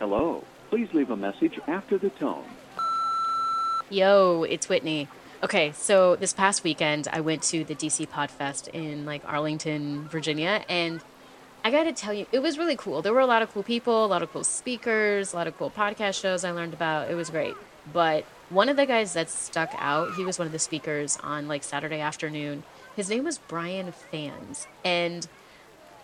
Hello. Please leave a message after the tone. Yo, it's Whitney. Okay, so this past weekend I went to the DC Podfest in like Arlington, Virginia, and I got to tell you, it was really cool. There were a lot of cool people, a lot of cool speakers, a lot of cool podcast shows I learned about. It was great. But one of the guys that stuck out, he was one of the speakers on like Saturday afternoon. His name was Brian Fanzo. And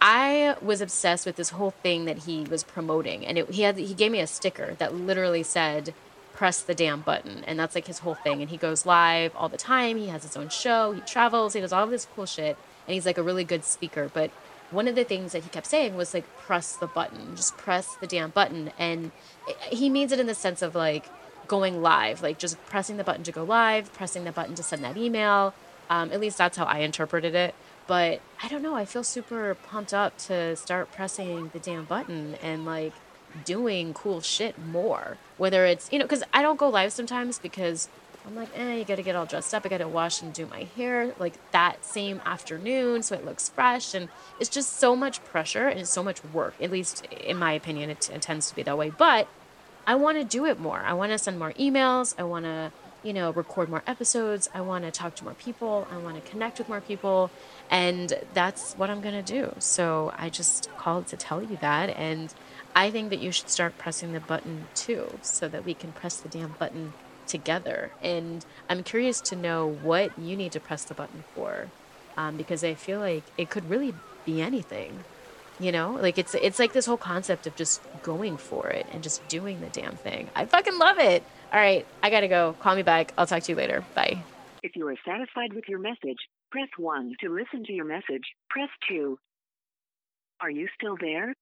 I was obsessed with this whole thing that he was promoting. And it, he had he gave me a sticker that literally said press the damn button. And that's like his whole thing. And he goes live all the time. He has his own show. He travels. He does all of this cool shit. And he's like a really good speaker. But one of the things that he kept saying was like, press the button, just press the damn button. And he means it in the sense of like going live, like just pressing the button to go live, pressing the button to send that email. Um, at least that's how I interpreted it. But I don't know. I feel super pumped up to start pressing the damn button and like doing cool shit more. Whether it's, you know, because I don't go live sometimes because I'm like, eh, you got to get all dressed up. I got to wash and do my hair like that same afternoon so it looks fresh. And it's just so much pressure and it's so much work. At least in my opinion, it, it tends to be that way. But I want to do it more. I want to send more emails. I want to, you know, record more episodes. I want to talk to more people. I want to connect with more people. And that's what I'm going to do. So I just called to tell you that. And I think that you should start pressing the button too, so that we can press the damn button together. And I'm curious to know what you need to press the button for, um, because I feel like it could really be anything. You know, like it's it's like this whole concept of just going for it and just doing the damn thing. I fucking love it. All right, I gotta go. Call me back. I'll talk to you later. Bye. If you are satisfied with your message, press 1 to listen to your message. Press 2. Are you still there?